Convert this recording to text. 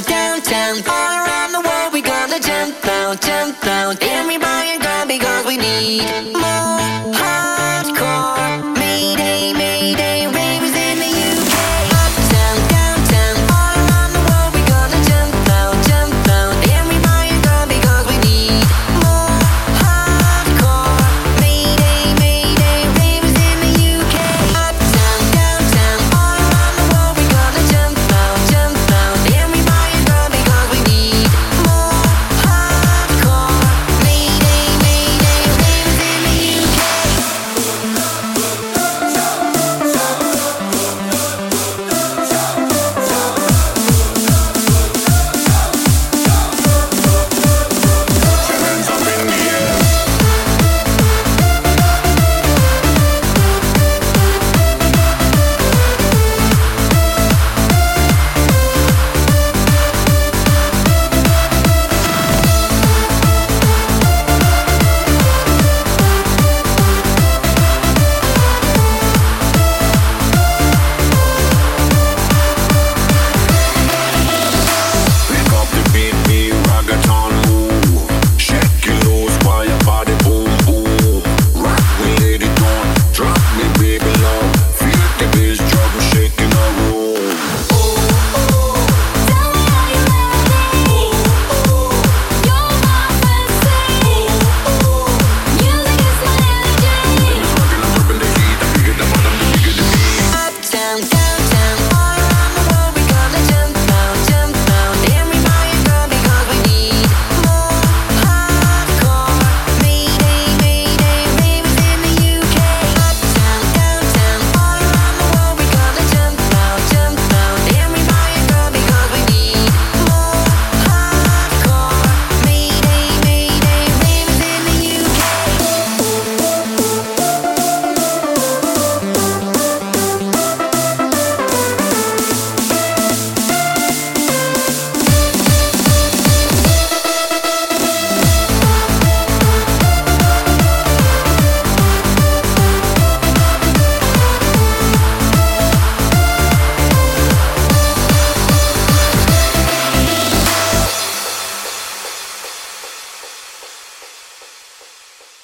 downtown, down. All around the world, we gonna jump out, jump out. Everybody gonna because we need. more.